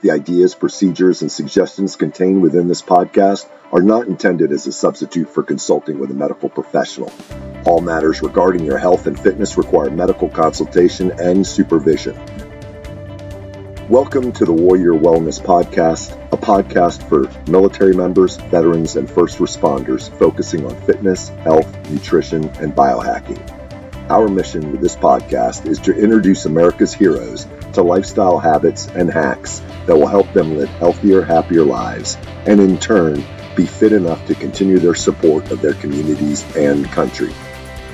The ideas, procedures, and suggestions contained within this podcast are not intended as a substitute for consulting with a medical professional. All matters regarding your health and fitness require medical consultation and supervision. Welcome to the Warrior Wellness Podcast, a podcast for military members, veterans, and first responders focusing on fitness, health, nutrition, and biohacking. Our mission with this podcast is to introduce America's heroes to lifestyle habits and hacks that will help them live healthier, happier lives, and in turn, be fit enough to continue their support of their communities and country.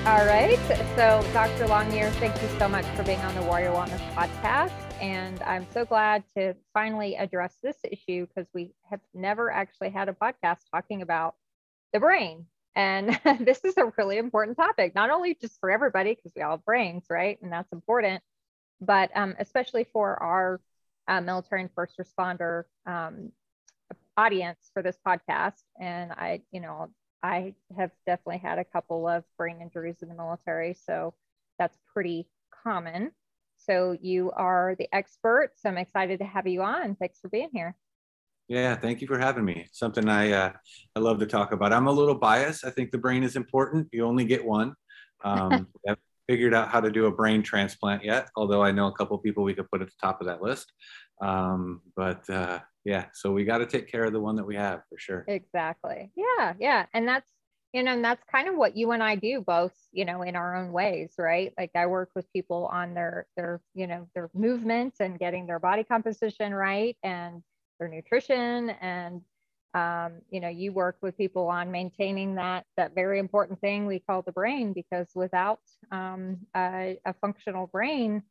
All right. So, Dr. Longyear, thank you so much for being on the Warrior Wellness podcast. And I'm so glad to finally address this issue because we have never actually had a podcast talking about the brain. And this is a really important topic, not only just for everybody, because we all have brains, right? And that's important, but um, especially for our uh, military and first responder um, audience for this podcast. And I, you know, I have definitely had a couple of brain injuries in the military, so that's pretty common. So you are the expert. So I'm excited to have you on. Thanks for being here. Yeah, thank you for having me. Something I uh, I love to talk about. I'm a little biased. I think the brain is important. You only get one. Um, figured out how to do a brain transplant yet, although I know a couple people we could put at the top of that list. Um, but uh, yeah, so we got to take care of the one that we have for sure. Exactly. Yeah, yeah, and that's you know, and that's kind of what you and I do both, you know, in our own ways, right? Like I work with people on their their you know their movement and getting their body composition right and their nutrition and um, you know you work with people on maintaining that that very important thing we call the brain because without um, a, a, functional brain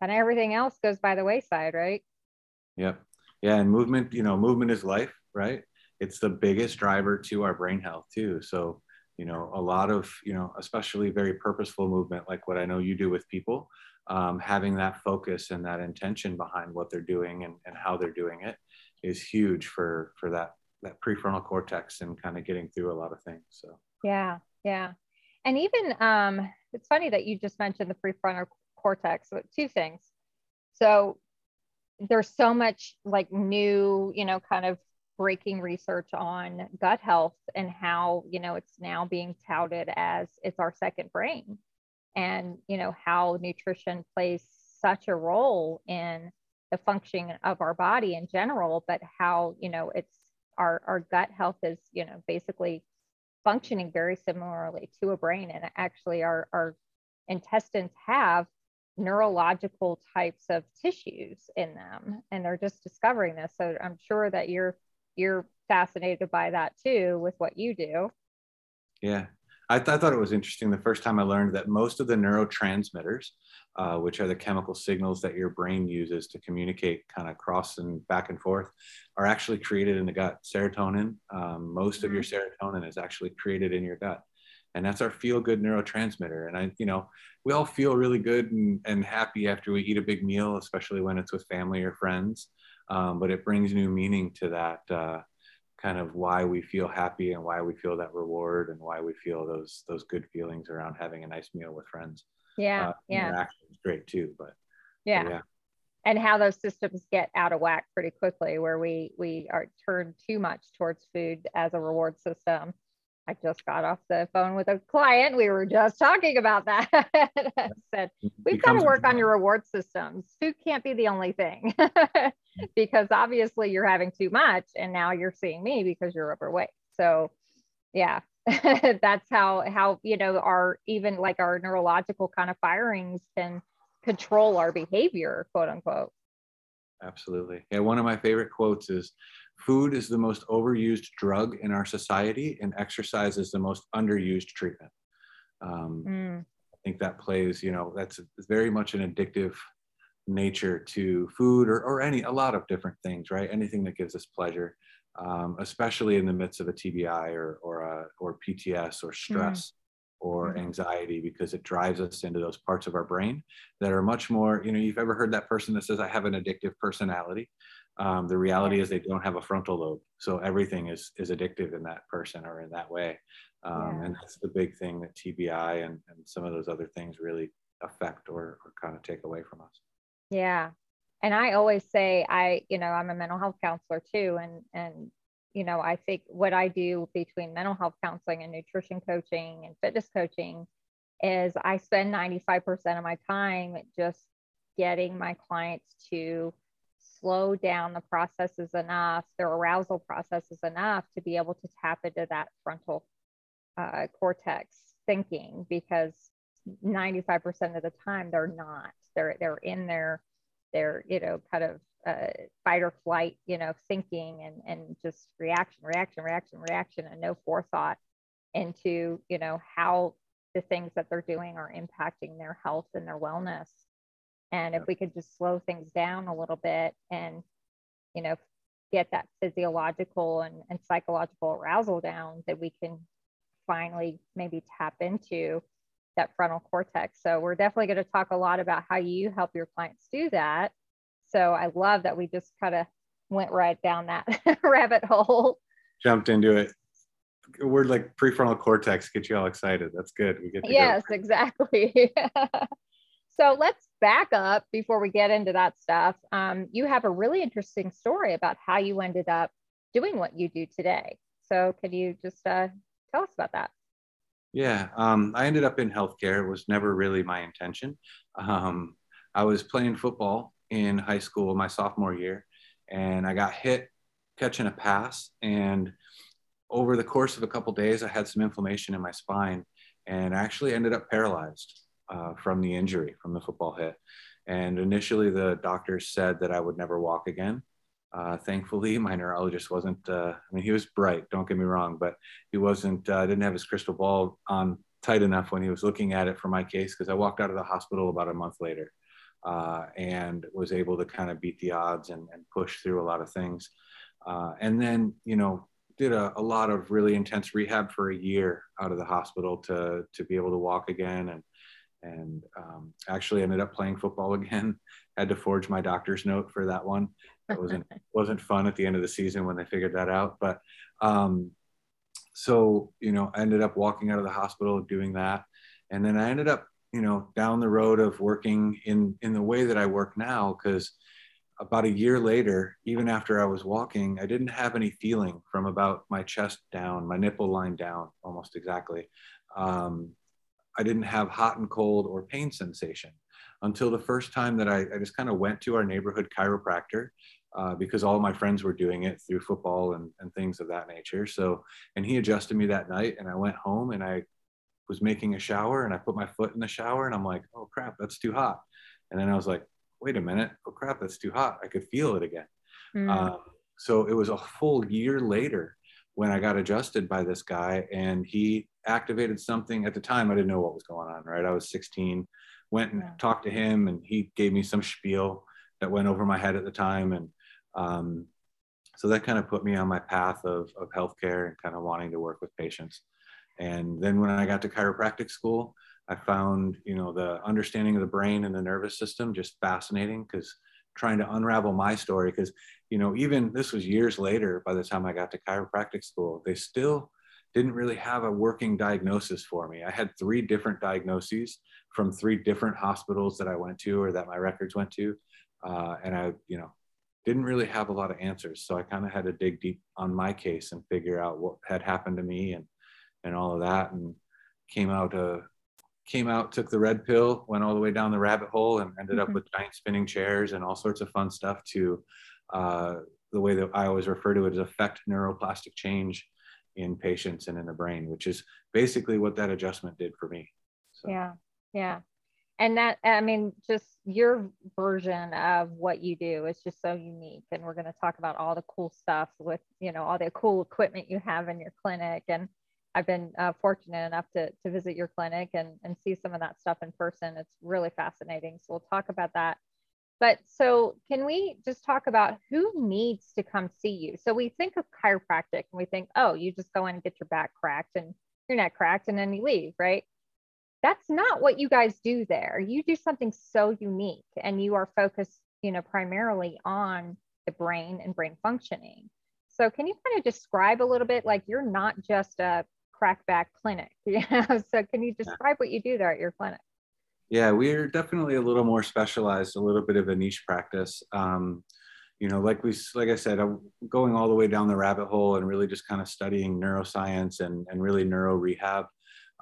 of everything else goes by the wayside right? Yep. Yeah and movement you know movement is life right? It's the biggest driver to our brain health too. So you know a lot of you know especially very purposeful movement like what i know you do with people um, having that focus and that intention behind what they're doing and, and how they're doing it is huge for for that that prefrontal cortex and kind of getting through a lot of things. So yeah, yeah, and even um, it's funny that you just mentioned the prefrontal cortex. Two things. So there's so much like new, you know, kind of breaking research on gut health and how you know it's now being touted as it's our second brain and you know how nutrition plays such a role in the functioning of our body in general but how you know it's our, our gut health is, you know, basically functioning very similarly to a brain. And actually our, our intestines have neurological types of tissues in them and they're just discovering this. So I'm sure that you're, you're fascinated by that too with what you do. Yeah. I, th- I, thought it was interesting the first time I learned that most of the neurotransmitters, uh, which are the chemical signals that your brain uses to communicate kind of cross and back and forth, are actually created in the gut. Serotonin, um, most of your mm-hmm. serotonin is actually created in your gut. And that's our feel good neurotransmitter. And I, you know, we all feel really good and, and happy after we eat a big meal, especially when it's with family or friends. Um, but it brings new meaning to that. Uh, kind of why we feel happy and why we feel that reward and why we feel those those good feelings around having a nice meal with friends. Yeah, uh, yeah, is great too. But yeah. but yeah, and how those systems get out of whack pretty quickly, where we we are turned too much towards food as a reward system. I just got off the phone with a client. We were just talking about that. I said, we've got to work on your reward systems. Food can't be the only thing because obviously you're having too much and now you're seeing me because you're overweight. So yeah, that's how, how, you know, our, even like our neurological kind of firings can control our behavior, quote unquote. Absolutely. Yeah. One of my favorite quotes is food is the most overused drug in our society and exercise is the most underused treatment. Um, mm. I think that plays, you know, that's very much an addictive nature to food or, or any, a lot of different things, right? Anything that gives us pleasure, um, especially in the midst of a TBI or, or, a, or PTS or stress. Mm or mm-hmm. anxiety because it drives us into those parts of our brain that are much more you know you've ever heard that person that says i have an addictive personality um, the reality is they don't have a frontal lobe so everything is is addictive in that person or in that way um, yeah. and that's the big thing that tbi and, and some of those other things really affect or, or kind of take away from us yeah and I always say, I, you know, I'm a mental health counselor too. And, and, you know, I think what I do between mental health counseling and nutrition coaching and fitness coaching is I spend 95% of my time just getting my clients to slow down the processes enough, their arousal processes enough to be able to tap into that frontal uh, cortex thinking because 95% of the time they're not. They're they're in their their you know kind of uh, fight or flight you know thinking and and just reaction reaction reaction reaction and no forethought into you know how the things that they're doing are impacting their health and their wellness. And if we could just slow things down a little bit and you know get that physiological and, and psychological arousal down that we can finally maybe tap into that frontal cortex. So we're definitely going to talk a lot about how you help your clients do that. So I love that we just kind of went right down that rabbit hole. Jumped into it. Word like prefrontal cortex get you all excited. That's good. We get yes, go. exactly. so let's back up before we get into that stuff. Um, you have a really interesting story about how you ended up doing what you do today. So could you just uh, tell us about that? Yeah, um, I ended up in healthcare. It was never really my intention. Um, I was playing football in high school my sophomore year, and I got hit catching a pass. And over the course of a couple days, I had some inflammation in my spine, and actually ended up paralyzed uh, from the injury from the football hit. And initially, the doctors said that I would never walk again. Uh, thankfully, my neurologist wasn't, uh, I mean, he was bright, don't get me wrong, but he wasn't, uh, didn't have his crystal ball on tight enough when he was looking at it for my case because I walked out of the hospital about a month later uh, and was able to kind of beat the odds and, and push through a lot of things. Uh, and then, you know, did a, a, lot of really intense rehab for a year out of the hospital to, to be able to walk again and, and um, actually ended up playing football again. Had to forge my doctor's note for that one it wasn't wasn't fun at the end of the season when they figured that out. But um, so you know, I ended up walking out of the hospital doing that, and then I ended up you know down the road of working in in the way that I work now because about a year later, even after I was walking, I didn't have any feeling from about my chest down, my nipple line down, almost exactly. Um, I didn't have hot and cold or pain sensation until the first time that I, I just kind of went to our neighborhood chiropractor uh, because all my friends were doing it through football and, and things of that nature. So, and he adjusted me that night, and I went home and I was making a shower and I put my foot in the shower and I'm like, oh crap, that's too hot. And then I was like, wait a minute, oh crap, that's too hot. I could feel it again. Mm. Um, so it was a full year later when I got adjusted by this guy and he activated something at the time. I didn't know what was going on, right? I was 16, went and yeah. talked to him and he gave me some spiel that went over my head at the time. And um, so that kind of put me on my path of, of healthcare and kind of wanting to work with patients. And then when I got to chiropractic school, I found, you know, the understanding of the brain and the nervous system just fascinating because trying to unravel my story, because, you know, even this was years later by the time I got to chiropractic school, they still didn't really have a working diagnosis for me. I had three different diagnoses from three different hospitals that I went to or that my records went to. Uh, and I, you know, didn't really have a lot of answers. So I kind of had to dig deep on my case and figure out what had happened to me and and all of that. And came out uh, came out, took the red pill, went all the way down the rabbit hole, and ended mm-hmm. up with giant spinning chairs and all sorts of fun stuff to uh, the way that I always refer to it as affect neuroplastic change in patients and in the brain, which is basically what that adjustment did for me. So. Yeah, yeah and that i mean just your version of what you do is just so unique and we're going to talk about all the cool stuff with you know all the cool equipment you have in your clinic and i've been uh, fortunate enough to, to visit your clinic and, and see some of that stuff in person. It's really fascinating so we'll talk about that. But so can we just talk about who needs to come see you? So we think of chiropractic and we think oh you just go in and get your back cracked and your neck cracked and then you leave right that's not what you guys do there. You do something so unique and you are focused, you know, primarily on the brain and brain functioning. So can you kind of describe a little bit like you're not just a crackback clinic, you know? So can you describe what you do there at your clinic? Yeah, we're definitely a little more specialized, a little bit of a niche practice. Um, you know, like we, like I said, I'm going all the way down the rabbit hole and really just kind of studying neuroscience and, and really neuro rehab.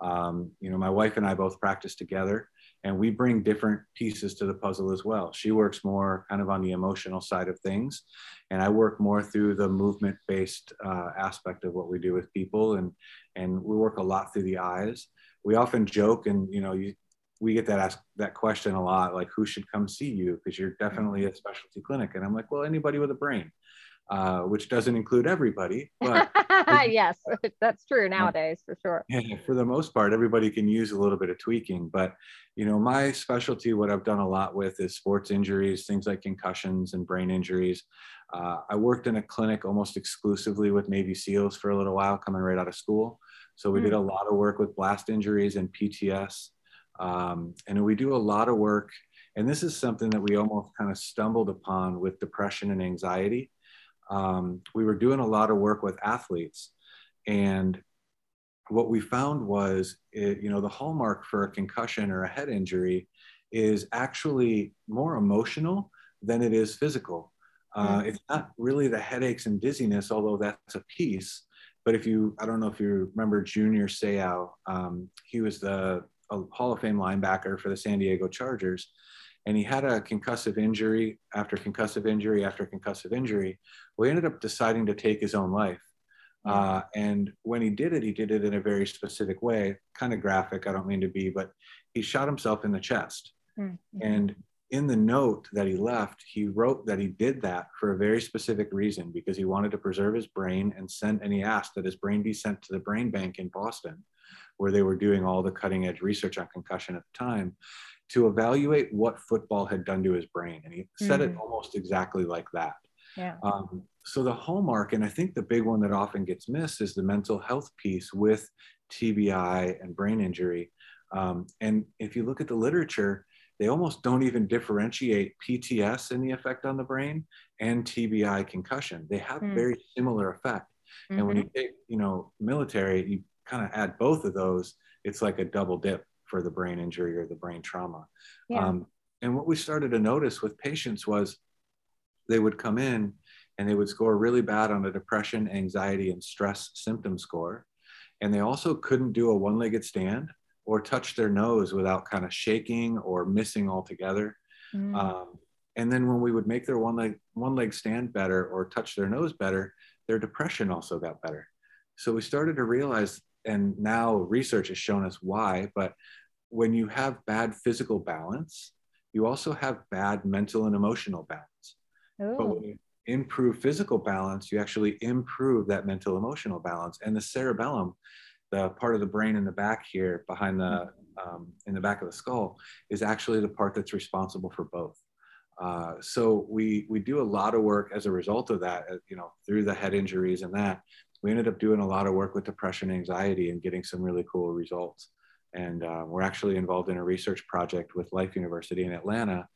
Um, you know, my wife and I both practice together and we bring different pieces to the puzzle as well. She works more kind of on the emotional side of things, and I work more through the movement based uh, aspect of what we do with people. And, and we work a lot through the eyes. We often joke and, you know, you, we get that ask that question a lot like who should come see you because you're definitely a specialty clinic and i'm like well anybody with a brain uh, which doesn't include everybody but yes that's true nowadays for sure yeah, for the most part everybody can use a little bit of tweaking but you know my specialty what i've done a lot with is sports injuries things like concussions and brain injuries uh, i worked in a clinic almost exclusively with navy seals for a little while coming right out of school so we mm. did a lot of work with blast injuries and pts um, and we do a lot of work, and this is something that we almost kind of stumbled upon with depression and anxiety. Um, we were doing a lot of work with athletes, and what we found was, it, you know, the hallmark for a concussion or a head injury is actually more emotional than it is physical. Uh, mm-hmm. It's not really the headaches and dizziness, although that's a piece. But if you, I don't know if you remember Junior Seau, um, he was the a Hall of Fame linebacker for the San Diego Chargers. And he had a concussive injury after concussive injury after concussive injury. Well, he ended up deciding to take his own life. Uh, and when he did it, he did it in a very specific way, kind of graphic. I don't mean to be, but he shot himself in the chest. Mm-hmm. And in the note that he left, he wrote that he did that for a very specific reason because he wanted to preserve his brain and sent, and he asked that his brain be sent to the brain bank in Boston where they were doing all the cutting edge research on concussion at the time, to evaluate what football had done to his brain. And he mm. said it mm. almost exactly like that. Yeah. Um, so the hallmark, and I think the big one that often gets missed is the mental health piece with TBI and brain injury. Um, and if you look at the literature, they almost don't even differentiate PTS and the effect on the brain and TBI concussion. They have mm. very similar effect. Mm-hmm. And when you mm-hmm. take, you know, military, you kind of add both of those, it's like a double dip for the brain injury or the brain trauma. Yeah. Um, and what we started to notice with patients was they would come in and they would score really bad on a depression, anxiety, and stress symptom score. And they also couldn't do a one legged stand or touch their nose without kind of shaking or missing altogether. Mm. Um, and then when we would make their one leg one leg stand better or touch their nose better, their depression also got better. So we started to realize and now research has shown us why, but when you have bad physical balance, you also have bad mental and emotional balance. Ooh. But when you improve physical balance, you actually improve that mental emotional balance. And the cerebellum, the part of the brain in the back here behind the um, in the back of the skull, is actually the part that's responsible for both. Uh, so we we do a lot of work as a result of that, uh, you know, through the head injuries and that we ended up doing a lot of work with depression anxiety and getting some really cool results. And uh, we're actually involved in a research project with Life University in Atlanta,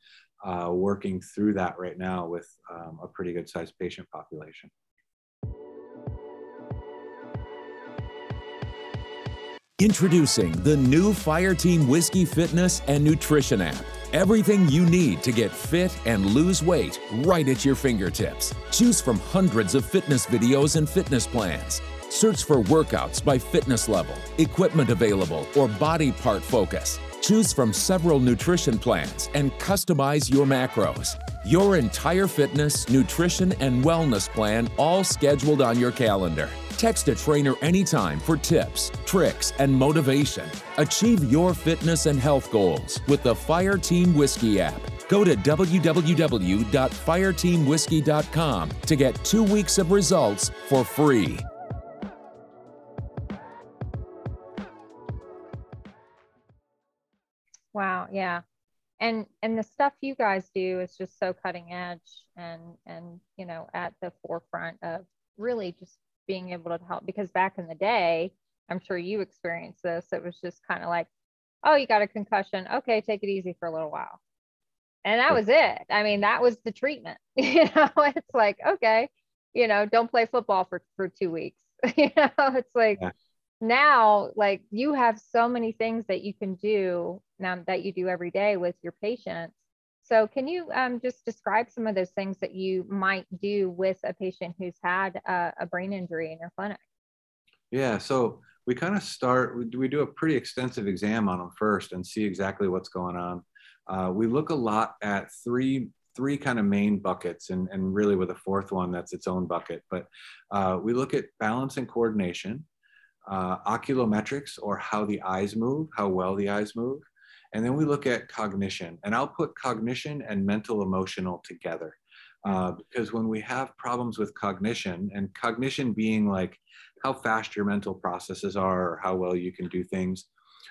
uh, working through that right now with um, a pretty good sized patient population. Introducing the new Fireteam Whiskey Fitness and Nutrition app. Everything you need to get fit and lose weight right at your fingertips. Choose from hundreds of fitness videos and fitness plans. Search for workouts by fitness level, equipment available, or body part focus. Choose from several nutrition plans and customize your macros. Your entire fitness, nutrition, and wellness plan all scheduled on your calendar. Text a trainer anytime for tips, tricks, and motivation. Achieve your fitness and health goals with the Fire Team Whiskey app. Go to www.fireteamwhiskey.com to get two weeks of results for free. Wow, yeah. And and the stuff you guys do is just so cutting edge and and you know at the forefront of really just being able to help because back in the day, I'm sure you experienced this. It was just kind of like, oh, you got a concussion. Okay, take it easy for a little while. And that was it. I mean, that was the treatment. You know, it's like, okay, you know, don't play football for, for two weeks. you know, it's like yeah. now, like you have so many things that you can do now that you do every day with your patients. So, can you um, just describe some of those things that you might do with a patient who's had a, a brain injury in your clinic? Yeah, so we kind of start, we, do a pretty extensive exam on them first and see exactly what's going on. Uh, we look a lot at three three kind of main buckets and, and really with a fourth one that's its own bucket but uh, we look at balance and coordination uh, oculometrics or how the eyes move how well the eyes move and then we look at cognition and i'll put cognition and mental emotional together uh, because when we have problems with cognition and cognition being like how fast your mental processes are or how well you can do things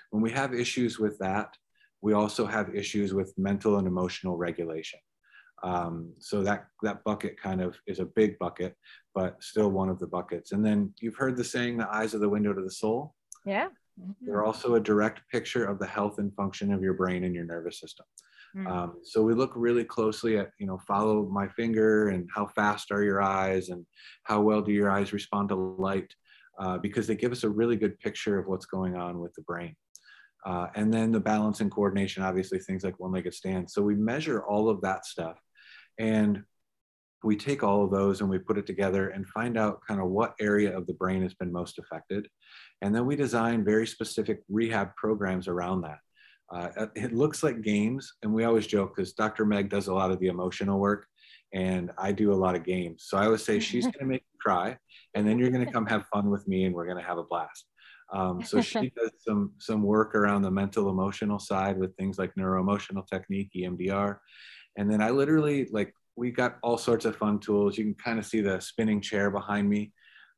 when we have issues with that we also have issues with mental and emotional regulation. Um, so that that bucket kind of is a big bucket but still one of the buckets. And then you've heard the saying the eyes are the window to the soul. Yeah mm-hmm. they're also a direct picture of the health and function of your brain and your nervous system Mm. Um, so we look really closely at, you know, follow my finger and how fast are your eyes and how well do your eyes respond to light, uh, because they give us a really good picture of what's going on with the brain. Uh, and then the balance and coordination, obviously things like one-legged stand. So we measure all of that stuff and we take all of those and we put it together and find out kind of what area of the brain has been most affected. And then we design very specific rehab programs around that. Uh, it looks like games, and we always joke because Dr. Meg does a lot of the emotional work, and I do a lot of games. So I always say she's going to make you cry, and then you're going to come have fun with me, and we're going to have a blast. Um, so she does some some work around the mental emotional side with things like neuroemotional technique, EMDR, and then I literally like we got all sorts of fun tools. You can kind of see the spinning chair behind me.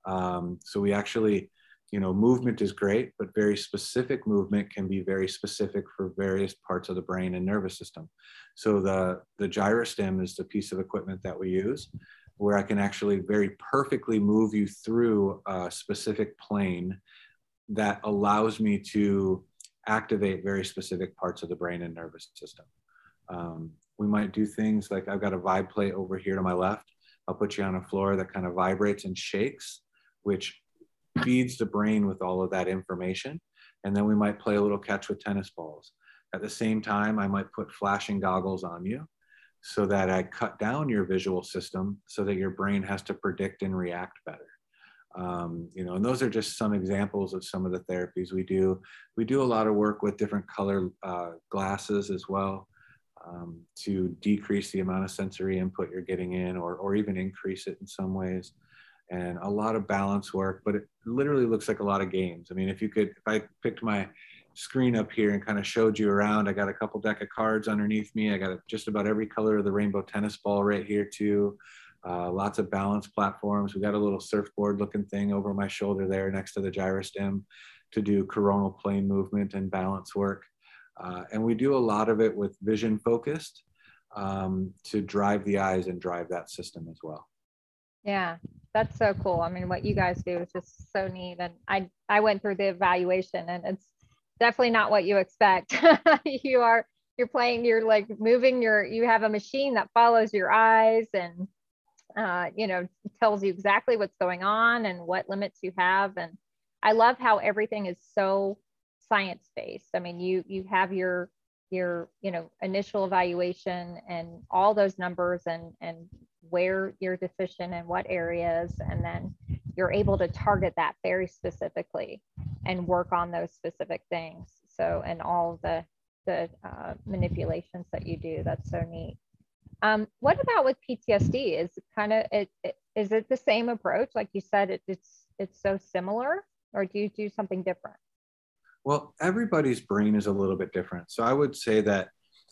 Um, so we actually you know, movement is great, but very specific movement can be very specific for various parts of the brain and nervous system. So the, the gyrostim is the piece of equipment that we use where I can actually very perfectly move you through a specific plane that allows me to activate very specific parts of the brain and nervous system. Um, we might do things like I've got a vibe plate over here to my left. I'll put you on a floor that kind of vibrates and shakes, which feeds the brain with all of that information. And then we might play a little catch with tennis balls. At the same time, I might put flashing goggles on you so that I cut down your visual system so that your brain has to predict and react better. Um, you know, and those are just some examples of some of the therapies we do. We do a lot of work with different color uh, glasses as well um, to decrease the amount of sensory input you're getting in or, or even increase it in some ways and a lot of balance work, but it literally looks like a lot of games. I mean, if you could, if I picked my screen up here and kind of showed you around, I got a couple deck of cards underneath me. I got just about every color of the rainbow tennis ball right here too. Uh, lots of balance platforms. We got a little surfboard looking thing over my shoulder there next to the gyrostim to do coronal plane movement and balance work. Uh, and we do a lot of it with vision focused um, to drive the eyes and drive that system as well. Yeah, that's so cool. I mean, what you guys do is just so neat. And I I went through the evaluation and it's definitely not what you expect. you are you're playing, you're like moving your you have a machine that follows your eyes and uh, you know, tells you exactly what's going on and what limits you have. And I love how everything is so science based. I mean, you you have your your you know initial evaluation and all those numbers and and where you're deficient in what areas and then you're able to target that very specifically and work on those specific things. So and all the the uh, manipulations that you do that's so neat. Um, what about with ptsd is kind of it, it is it the same approach? Like you said it, it's it's so similar or do you do something different well, everybody's brain is a little bit different. So I would say that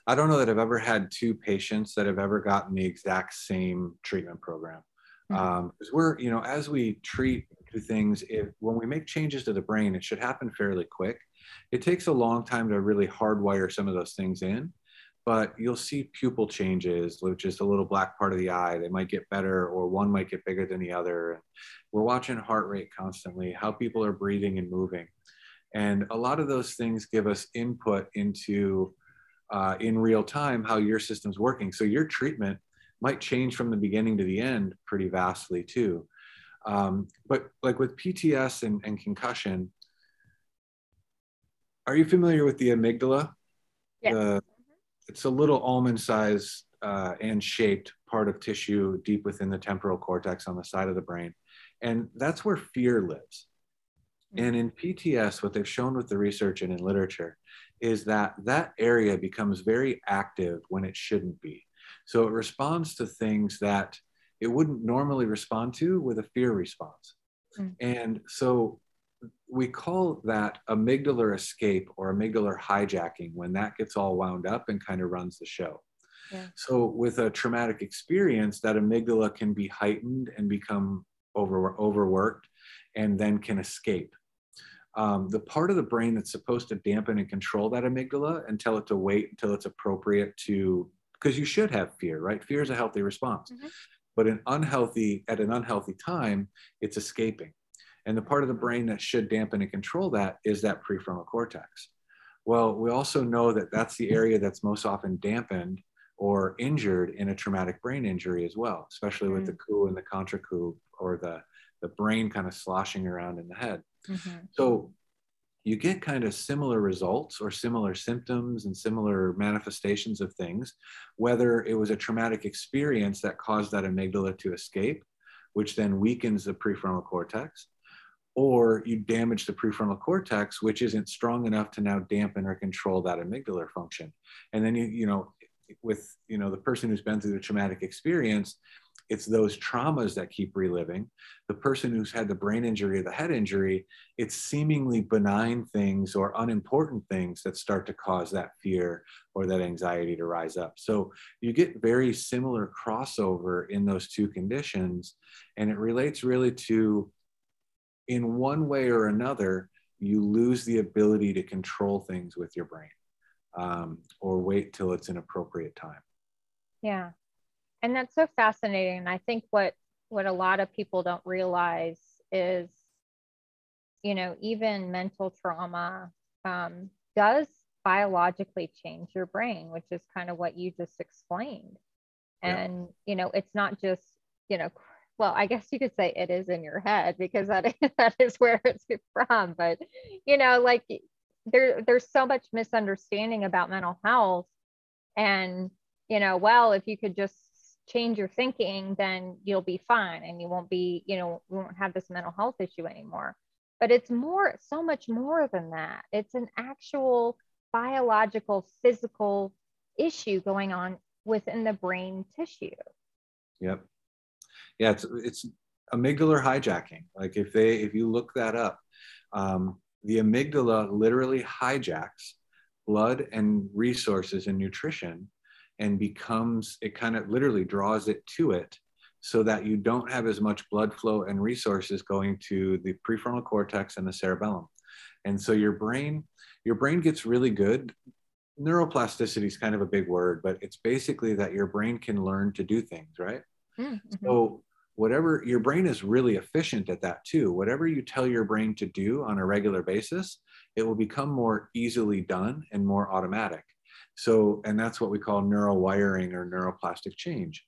I don't know that I've ever had two patients that have ever gotten the exact same treatment program. Because mm-hmm. um, we're, you know, as we treat things, if when we make changes to the brain, it should happen fairly quick. It takes a long time to really hardwire some of those things in, but you'll see pupil changes, which is a little black part of the eye. They might get better, or one might get bigger than the other. We're watching heart rate constantly, how people are breathing and moving. And a lot of those things give us input into uh, in real time how your system's working. So your treatment might change from the beginning to the end pretty vastly too. Um, but like with PTS and, and concussion, are you familiar with the amygdala? yeah. the it's a little almond sized uh, and shaped part of tissue deep within the temporal cortex on the side of the brain. And that's where fear lives. Mm-hmm. And in PTS, what they've shown with the research and in literature is that that area becomes very active when it shouldn't be. So it responds to things that it wouldn't normally respond to with a fear response. Mm. And so we call that amygdalar escape or amygdalar hijacking when that gets all wound up and kind of runs the show. Yeah. So with a traumatic experience, that amygdala can be heightened and become over, overworked and then can escape. Um, the part of the brain that's supposed to dampen and control that amygdala and tell it to wait until it's appropriate to, because you should have fear, right? Fear is a healthy response. Mm-hmm. But an unhealthy, at an unhealthy time, it's escaping. And the part of the brain that should dampen and control that is that prefrontal cortex. Well, we also know that that's the area that's most often dampened or injured in a traumatic brain injury as well, especially mm with the coup and the contrecoup or the, the brain kind of sloshing around in the head. Mm-hmm. So you get kind of similar results or similar symptoms and similar manifestations of things, whether it was a traumatic experience that caused that amygdala to escape, which then weakens the prefrontal cortex, or you damage the prefrontal cortex, which isn't strong enough to now dampen or control that amygdala function. And then you, you know, with you know the person who's been through the traumatic experience, it's those traumas that keep reliving. The person who's had the brain injury or the head injury, it's seemingly benign things or unimportant things that start to cause that fear or that anxiety to rise up. So you get very similar crossover in those two conditions. And it relates really to, in one way or another, you lose the ability to control things with your brain um, or wait till it's an appropriate time. Yeah and that's so fascinating and i think what what a lot of people don't realize is you know even mental trauma um, does biologically change your brain which is kind of what you just explained and yeah. you know it's not just you know well i guess you could say it is in your head because that is, that is where it's from but you know like there there's so much misunderstanding about mental health and you know well if you could just change your thinking, then you'll be fine and you won't be, you know, you won't have this mental health issue anymore. But it's more, so much more than that. It's an actual biological, physical issue going on within the brain tissue. Yep. Yeah, it's it's amygdalar hijacking. Like if they if you look that up, um, the amygdala literally hijacks blood and resources and nutrition and becomes it kind of literally draws it to it so that you don't have as much blood flow and resources going to the prefrontal cortex and the cerebellum. And so your brain your brain gets really good. Neuroplasticity is kind of a big word but it's basically that your brain can learn to do things right? Mm, mm-hmm. so whatever your brain is really efficient at that too. Whatever you tell your brain to do on a regular basis it will become more easily done and more automatic so, and that's what we call neural wiring or neuroplastic change.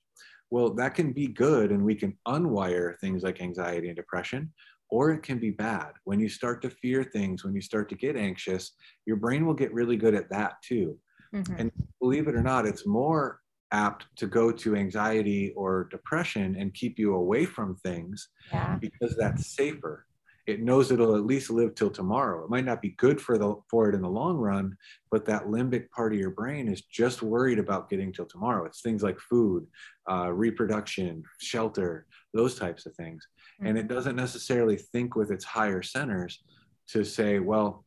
Well, that can be good and we can unwire things like anxiety and depression, or it can be bad. When you start to fear things, when you start to get anxious, your brain will get really good at that too. Mm-hmm. And believe it or not, it's more apt to go to anxiety or depression and keep you away from things yeah. because that's safer it knows it'll at least live till tomorrow. It might not be good for the for it in the long run, but that limbic part of your brain is just worried about getting till tomorrow. It's things like food, uh, reproduction, shelter, those types of things, mm-hmm. and it doesn't necessarily think with its higher centers to say, well,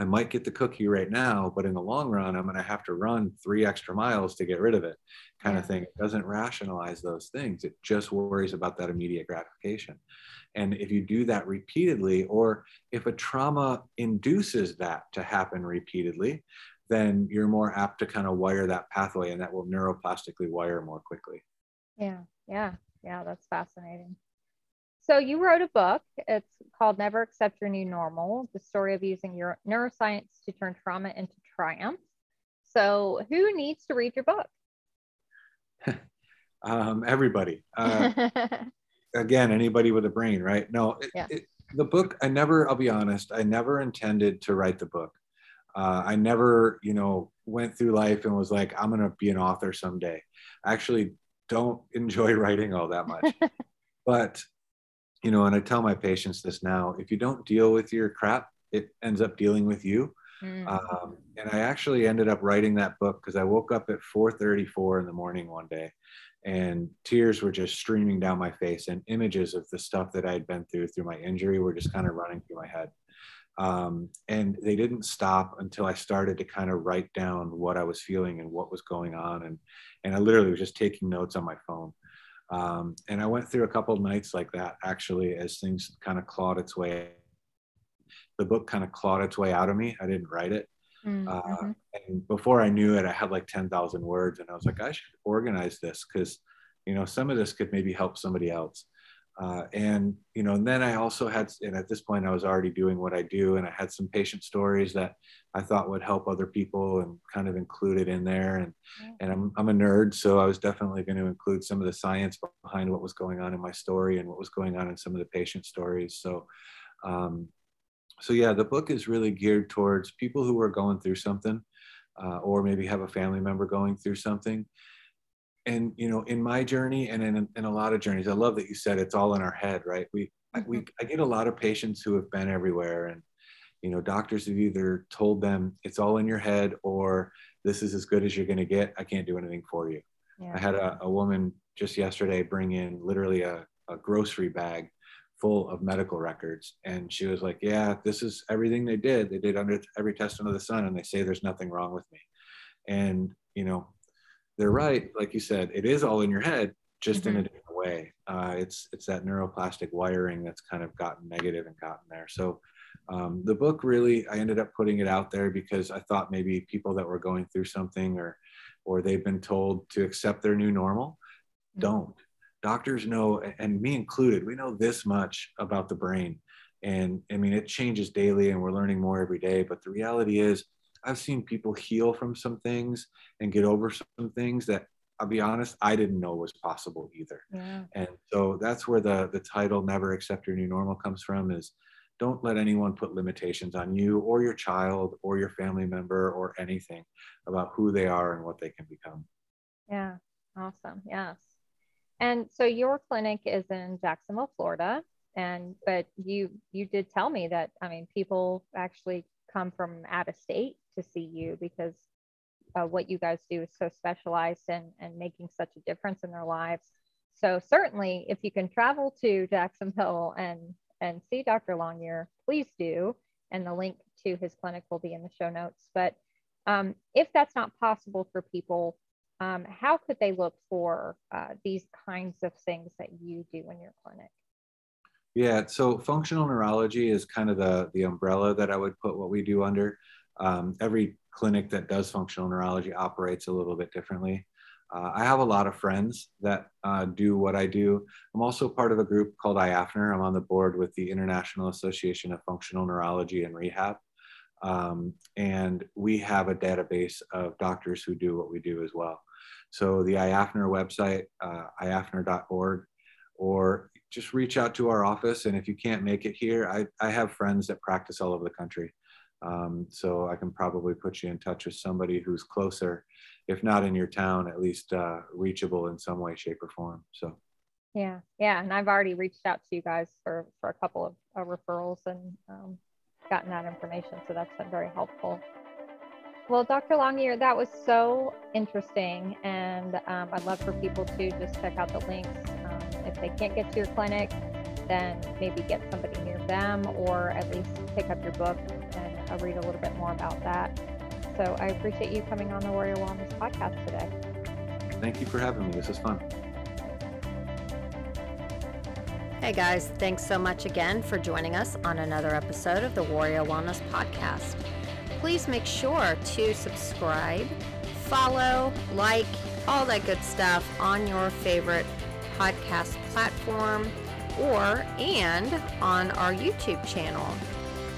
I might get the cookie right now, but in the long run, I'm going to have to run three extra miles to get rid of it, kind yeah. of thing. It doesn't rationalize those things. It just worries about that immediate gratification. And if you do that repeatedly, or if a trauma induces that to happen repeatedly, then you're more apt to kind of wire that pathway and that will neuroplastically wire more quickly. Yeah, yeah, yeah, that's fascinating. So you wrote a book. It's called Never Accept Your New Normal, the story of using your neuroscience to turn trauma into triumph. So who needs to read your book? um, everybody. Uh, again, anybody with a brain, right? No, it, yeah. it, the book, I never, I'll be honest, I never intended to write the book. Uh, I never, you know, went through life and was like, I'm going to be an author someday. I actually don't enjoy writing all that much. but, you know, and I tell my patients this now if you don't deal with your crap, it ends up dealing with you. Mm. Um, and I actually ended up writing that book because I woke up at 4:34 in the morning one day, and tears were just streaming down my face, and images of the stuff that I'd been through through my injury were just kind of running through my head. Um, and they didn't stop until I started to kind of write down what I was feeling and what was going on, and and I literally was just taking notes on my phone. Um, and I went through a couple nights like that actually, as things kind of clawed its way the book kind of clawed its way out of me. I didn't write it. Mm, uh, mm-hmm. Uh, and before I knew it, I had like 10,000 words and I was like, I should organize this because, you know, some of this could maybe help somebody else. Uh, and, you know, and then I also had, and at this point I was already doing what I do and I had some patient stories that I thought would help other people and kind of include it in there. And, yeah. and I'm, I'm a nerd, so I was definitely going to include some of the science behind what was going on in my story and what was going on in some of the patient stories. So, um, so yeah, the book is really geared towards people who are going through something, uh, or maybe have a family member going through something. And you know, in my journey, and in, in a lot of journeys, I love that you said it's all in our head, right? We we mm-hmm. I get a lot of patients who have been everywhere, and you know, doctors have either told them it's all in your head, or this is as good as you're going to get. I can't do anything for you. Yeah. I had a, a woman just yesterday bring in literally a, a grocery bag full of medical records. And she was like, Yeah, this is everything they did. They did under every test under the sun, and they say there's nothing wrong with me. And, you know, they're right. Like you said, it is all in your head, just mm-hmm. in a mm-hmm. different way. Uh, it's it's that neuroplastic wiring that's kind of gotten negative and gotten there. So um, the book really, I ended up putting it out there because I thought maybe people that were going through something or or they've been told to accept their new normal, mm-hmm. don't doctors know, and me included, we know this much about the brain. And I mean, it changes daily and we're learning more every day. But the reality is, I've seen people heal from some things and get over some things that I'll be honest, I didn't know was possible either. Yeah. And so that's where the the title "Never Accept Your New Normal" comes from. Is don't let anyone put limitations on you or your child or your family member or anything about who they are and what they can become. Yeah, awesome. Yes. And so your clinic is in Jacksonville, Florida, and but you you did tell me that I mean people actually come from out of state to see you because uh, what you guys do is so specialized and and making such a difference in their lives. So certainly, if you can travel to Jacksonville and and see Dr. Longyear, please do. And the link to his clinic will be in the show notes. But um, if that's not possible for people, um, how could they look for uh, these kinds of things that you do in your clinic? Yeah, so functional neurology is kind of the, the umbrella that I would put what we do under. Um, every clinic that does functional neurology operates a little bit differently. Uh, I have a lot of friends that uh, do what I do. I'm also part of a group called IAFNR. I'm on the board with the International Association of Functional Neurology and Rehab. Um, and we have a database of doctors who do what we do as well. So the IAFNR website, uh, iafnr.org, or just reach out to our office. And if you can't make it here, I, I have friends that practice all over the country. Um, so I can probably put you in touch with somebody who's closer, if not in your town, at least uh, reachable in some way, shape, or form. So. Yeah, yeah, and I've already reached out to you guys for for a couple of uh, referrals and um, gotten that information, so that's been very helpful. Well, Dr. Longyear, that was so interesting. And um, I'd love for people to just check out the links. Um, if they can't get to your clinic, then maybe get somebody near them or at least pick up your book and uh, read a little bit more about that. So I appreciate you coming on the Warrior Wellness podcast today. Thank you for having me. This is fun. Hey guys, thanks so much again for joining us on another episode of the Warrior Wellness Podcast please make sure to subscribe, follow, like, all that good stuff on your favorite podcast platform or and on our YouTube channel.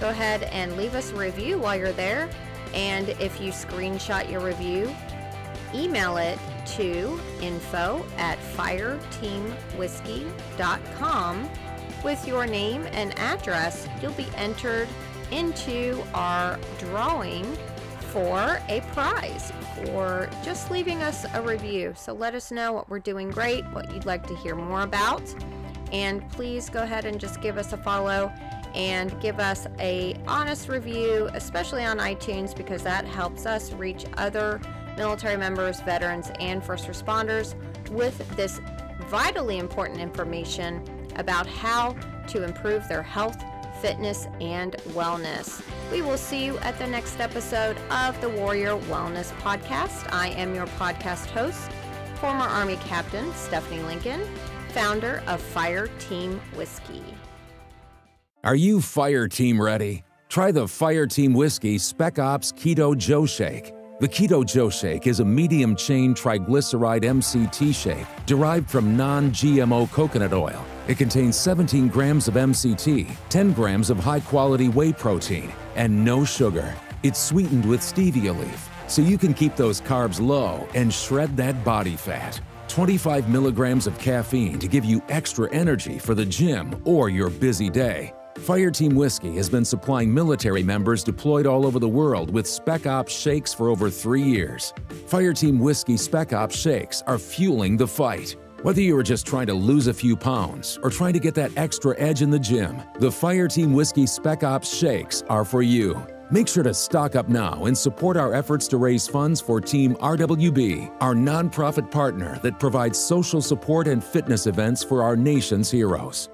Go ahead and leave us a review while you're there. And if you screenshot your review, email it to info at fireteamwhiskey.com with your name and address. You'll be entered into our drawing for a prize for just leaving us a review. So let us know what we're doing great, what you'd like to hear more about. And please go ahead and just give us a follow and give us a honest review, especially on iTunes because that helps us reach other military members, veterans, and first responders with this vitally important information about how to improve their health, fitness, and wellness. We will see you at the next episode of the Warrior Wellness Podcast. I am your podcast host, former Army Captain Stephanie Lincoln, founder of Fire Team Whiskey. Are you Fire Team ready? Try the Fire Team Whiskey Spec Ops Keto Joe Shake. The Keto Joe Shake is a medium chain triglyceride MCT shake derived from non GMO coconut oil. It contains 17 grams of MCT, 10 grams of high quality whey protein, and no sugar. It's sweetened with stevia leaf, so you can keep those carbs low and shred that body fat. 25 milligrams of caffeine to give you extra energy for the gym or your busy day. Fireteam Whiskey has been supplying military members deployed all over the world with Spec Ops shakes for over three years. Fireteam Whiskey Spec Ops shakes are fueling the fight. Whether you are just trying to lose a few pounds or trying to get that extra edge in the gym, the Fireteam Whiskey Spec Ops shakes are for you. Make sure to stock up now and support our efforts to raise funds for Team RWB, our nonprofit partner that provides social support and fitness events for our nation's heroes.